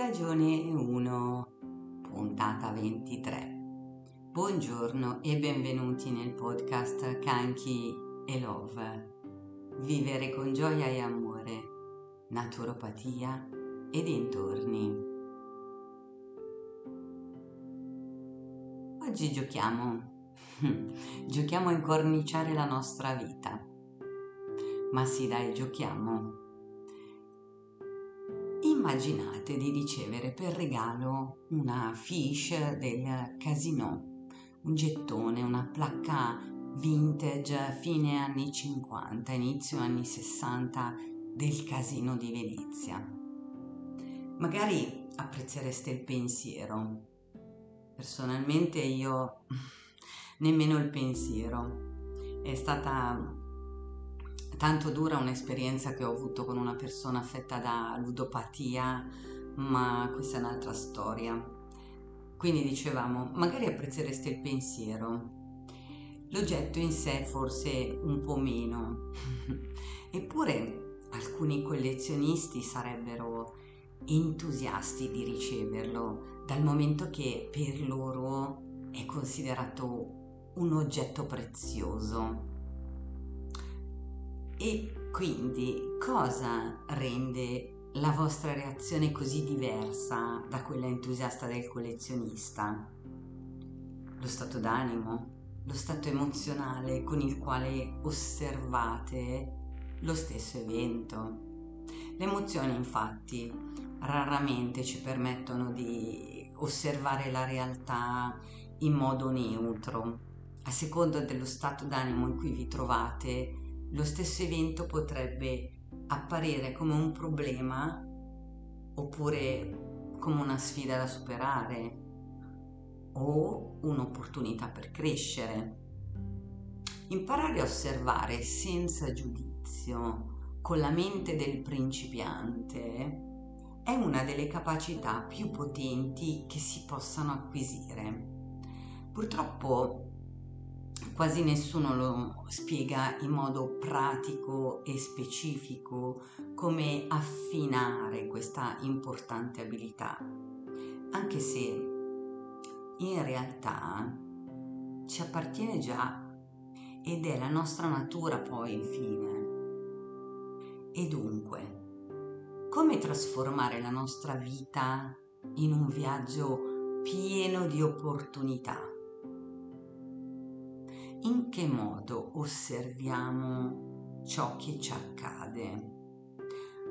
stagione 1, puntata 23. Buongiorno e benvenuti nel podcast Kanki e Love. Vivere con gioia e amore, naturopatia e dintorni. Oggi giochiamo, giochiamo a incorniciare la nostra vita. Ma sì dai, giochiamo immaginate di ricevere per regalo una fiche del casino, un gettone, una placca vintage fine anni 50, inizio anni 60 del casino di Venezia. Magari apprezzereste il pensiero. Personalmente io nemmeno il pensiero. È stata tanto dura un'esperienza che ho avuto con una persona affetta da ludopatia, ma questa è un'altra storia. Quindi dicevamo, magari apprezzereste il pensiero. L'oggetto in sé forse un po' meno. Eppure alcuni collezionisti sarebbero entusiasti di riceverlo, dal momento che per loro è considerato un oggetto prezioso. E quindi cosa rende la vostra reazione così diversa da quella entusiasta del collezionista? Lo stato d'animo, lo stato emozionale con il quale osservate lo stesso evento. Le emozioni infatti raramente ci permettono di osservare la realtà in modo neutro. A seconda dello stato d'animo in cui vi trovate, lo stesso evento potrebbe apparire come un problema oppure come una sfida da superare o un'opportunità per crescere. Imparare a osservare senza giudizio con la mente del principiante è una delle capacità più potenti che si possano acquisire. Purtroppo quasi nessuno lo spiega in modo pratico e specifico come affinare questa importante abilità, anche se in realtà ci appartiene già ed è la nostra natura poi infine. E dunque, come trasformare la nostra vita in un viaggio pieno di opportunità? In che modo osserviamo ciò che ci accade?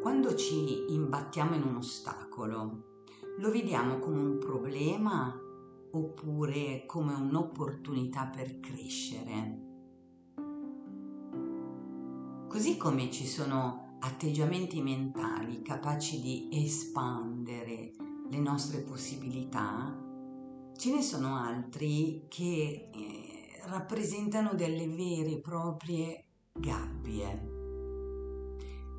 Quando ci imbattiamo in un ostacolo, lo vediamo come un problema oppure come un'opportunità per crescere? Così come ci sono atteggiamenti mentali capaci di espandere le nostre possibilità, ce ne sono altri che eh, rappresentano delle vere e proprie gabbie.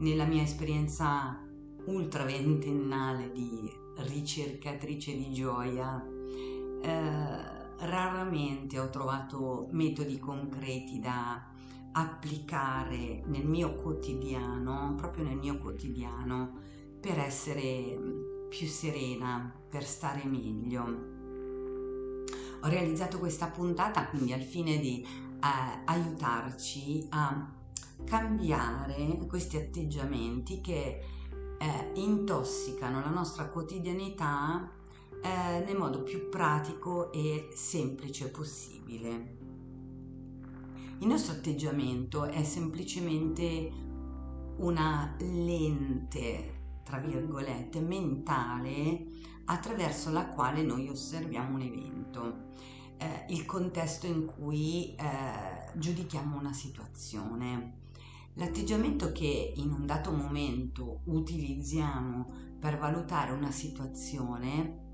Nella mia esperienza ultra ventennale di ricercatrice di gioia, eh, raramente ho trovato metodi concreti da applicare nel mio quotidiano, proprio nel mio quotidiano, per essere più serena, per stare meglio. Ho realizzato questa puntata quindi al fine di eh, aiutarci a cambiare questi atteggiamenti che eh, intossicano la nostra quotidianità eh, nel modo più pratico e semplice possibile. Il nostro atteggiamento è semplicemente una lente, tra virgolette, mentale attraverso la quale noi osserviamo un evento, eh, il contesto in cui eh, giudichiamo una situazione. L'atteggiamento che in un dato momento utilizziamo per valutare una situazione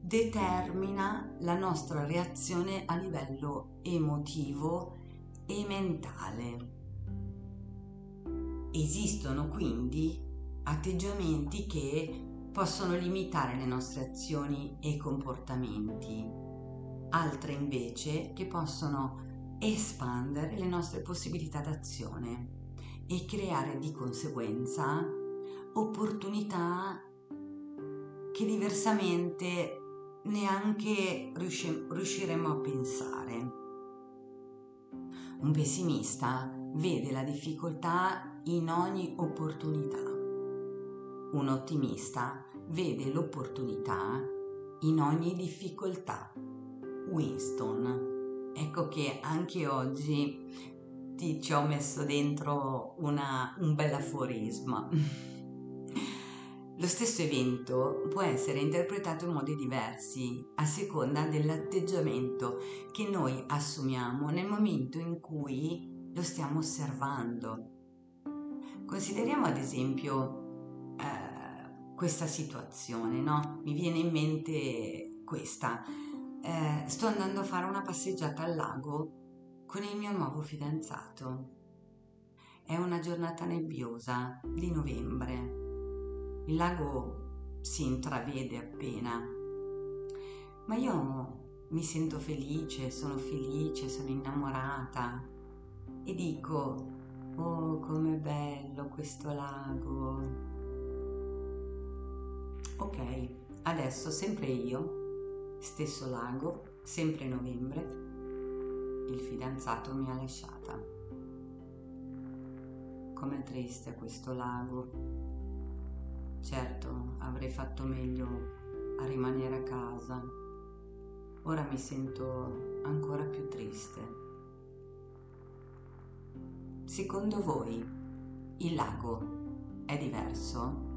determina la nostra reazione a livello emotivo e mentale. Esistono quindi atteggiamenti che possono limitare le nostre azioni e comportamenti, altre invece che possono espandere le nostre possibilità d'azione e creare di conseguenza opportunità che diversamente neanche riusci- riusciremo a pensare. Un pessimista vede la difficoltà in ogni opportunità. Un ottimista vede l'opportunità in ogni difficoltà. Winston. Ecco che anche oggi ti ci ho messo dentro una, un bel aforisma. Lo stesso evento può essere interpretato in modi diversi a seconda dell'atteggiamento che noi assumiamo nel momento in cui lo stiamo osservando. Consideriamo ad esempio questa situazione, no? Mi viene in mente questa. Eh, sto andando a fare una passeggiata al lago con il mio nuovo fidanzato. È una giornata nebbiosa di novembre il lago si intravede appena, ma io mi sento felice, sono felice, sono innamorata e dico, oh com'è bello questo lago. Ok, adesso sempre io, stesso lago, sempre novembre, il fidanzato mi ha lasciata. Com'è triste questo lago, Certo, avrei fatto meglio a rimanere a casa. Ora mi sento ancora più triste. Secondo voi il lago è diverso?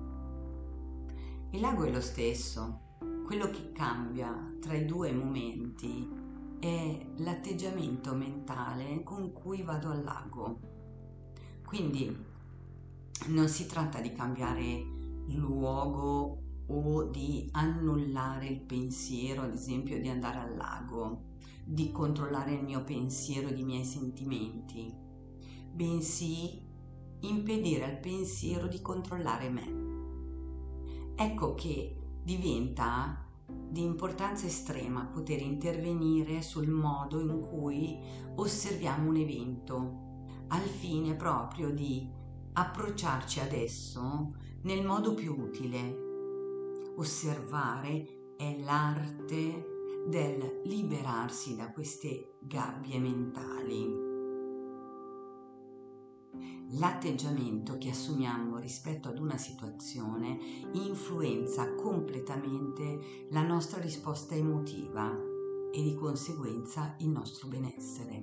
Il lago è lo stesso. Quello che cambia tra i due momenti è l'atteggiamento mentale con cui vado al lago. Quindi non si tratta di cambiare luogo o di annullare il pensiero, ad esempio di andare al lago, di controllare il mio pensiero, i miei sentimenti, bensì impedire al pensiero di controllare me. Ecco che diventa di importanza estrema poter intervenire sul modo in cui osserviamo un evento, al fine proprio di approcciarci adesso nel modo più utile. Osservare è l'arte del liberarsi da queste gabbie mentali. L'atteggiamento che assumiamo rispetto ad una situazione influenza completamente la nostra risposta emotiva e di conseguenza il nostro benessere.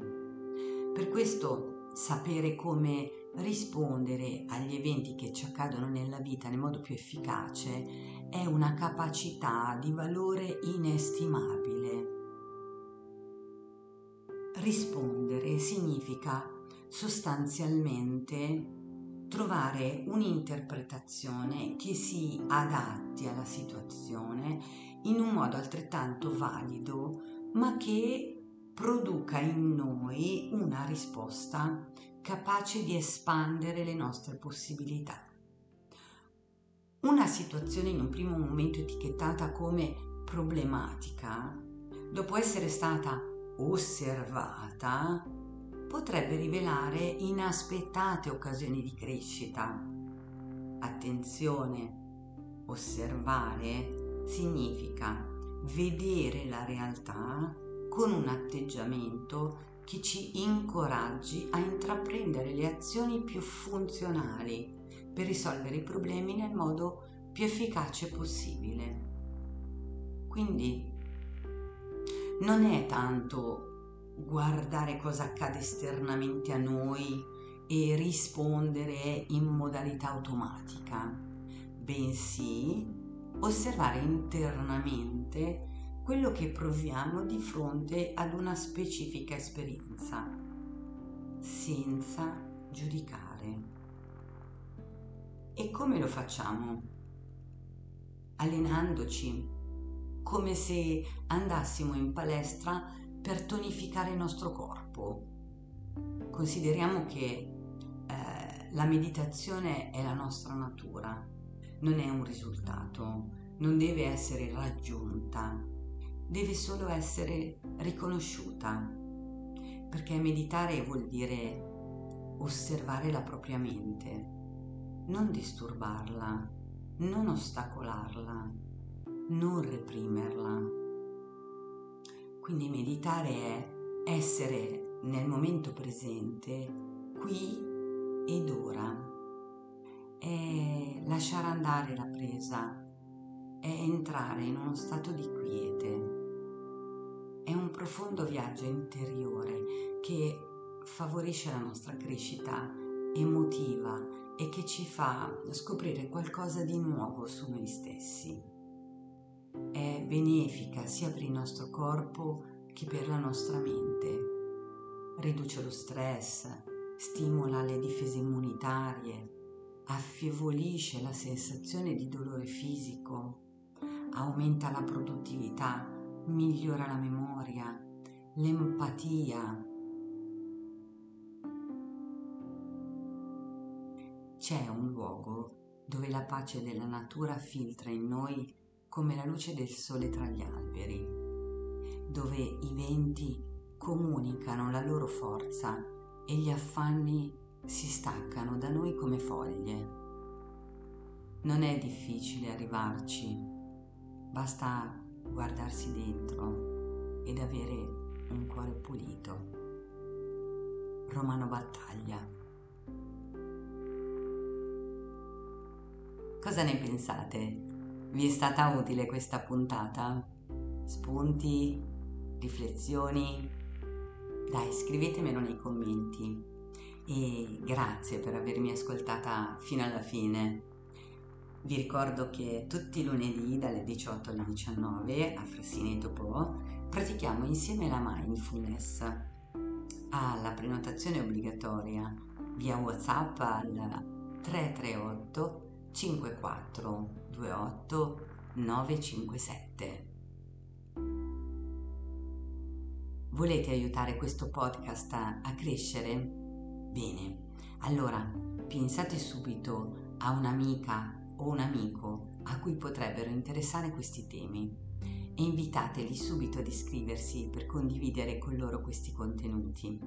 Per questo sapere come rispondere agli eventi che ci accadono nella vita nel modo più efficace è una capacità di valore inestimabile. Rispondere significa sostanzialmente trovare un'interpretazione che si adatti alla situazione in un modo altrettanto valido, ma che produca in noi una risposta capace di espandere le nostre possibilità. Una situazione in un primo momento etichettata come problematica, dopo essere stata osservata, potrebbe rivelare inaspettate occasioni di crescita. Attenzione, osservare significa vedere la realtà con un atteggiamento che ci incoraggi a intraprendere le azioni più funzionali per risolvere i problemi nel modo più efficace possibile. Quindi non è tanto guardare cosa accade esternamente a noi e rispondere in modalità automatica, bensì osservare internamente quello che proviamo di fronte ad una specifica esperienza, senza giudicare. E come lo facciamo? Allenandoci, come se andassimo in palestra per tonificare il nostro corpo. Consideriamo che eh, la meditazione è la nostra natura, non è un risultato, non deve essere raggiunta, deve solo essere riconosciuta, perché meditare vuol dire osservare la propria mente, non disturbarla, non ostacolarla, non reprimerla. Quindi meditare è essere nel momento presente, qui ed ora, è lasciare andare la presa, è entrare in uno stato di quiete. È un profondo viaggio interiore che favorisce la nostra crescita emotiva e che ci fa scoprire qualcosa di nuovo su noi stessi. È benefica sia per il nostro corpo che per la nostra mente. Riduce lo stress, stimola le difese immunitarie, affievolisce la sensazione di dolore fisico, aumenta la produttività, migliora la memoria, l'empatia. C'è un luogo dove la pace della natura filtra in noi come la luce del sole tra gli alberi, dove i venti comunicano la loro forza e gli affanni si staccano da noi come foglie. Non è difficile arrivarci, basta guardarsi dentro ed avere un cuore pulito. Romano Battaglia. Cosa ne pensate? Vi è stata utile questa puntata? Spunti? Riflessioni? Dai, scrivetemelo nei commenti e grazie per avermi ascoltata fino alla fine. Vi ricordo che tutti i lunedì dalle 18 alle 19 a Frassineto Po pratichiamo insieme la mindfulness. Alla prenotazione obbligatoria via WhatsApp al 338 5428 957. Volete aiutare questo podcast a, a crescere? Bene, allora pensate subito a un'amica o un amico a cui potrebbero interessare questi temi e invitateli subito ad iscriversi per condividere con loro questi contenuti.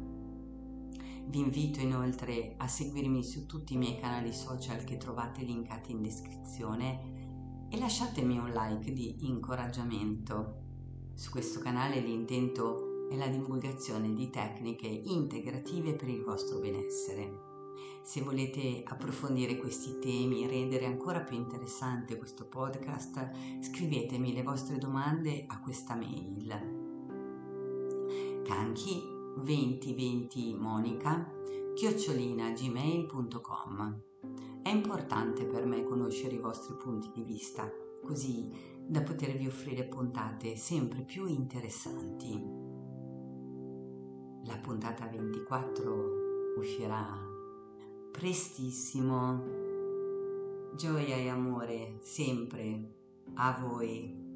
Vi invito inoltre a seguirmi su tutti i miei canali social che trovate linkati in descrizione e lasciatemi un like di incoraggiamento. Su questo canale l'intento è la divulgazione di tecniche integrative per il vostro benessere. Se volete approfondire questi temi e rendere ancora più interessante questo podcast, scrivetemi le vostre domande a questa mail. Canchi 2020 Monica chiocciolina gmail.com È importante per me conoscere i vostri punti di vista, così da potervi offrire puntate sempre più interessanti. La puntata 24 uscirà prestissimo. Gioia e amore sempre a voi.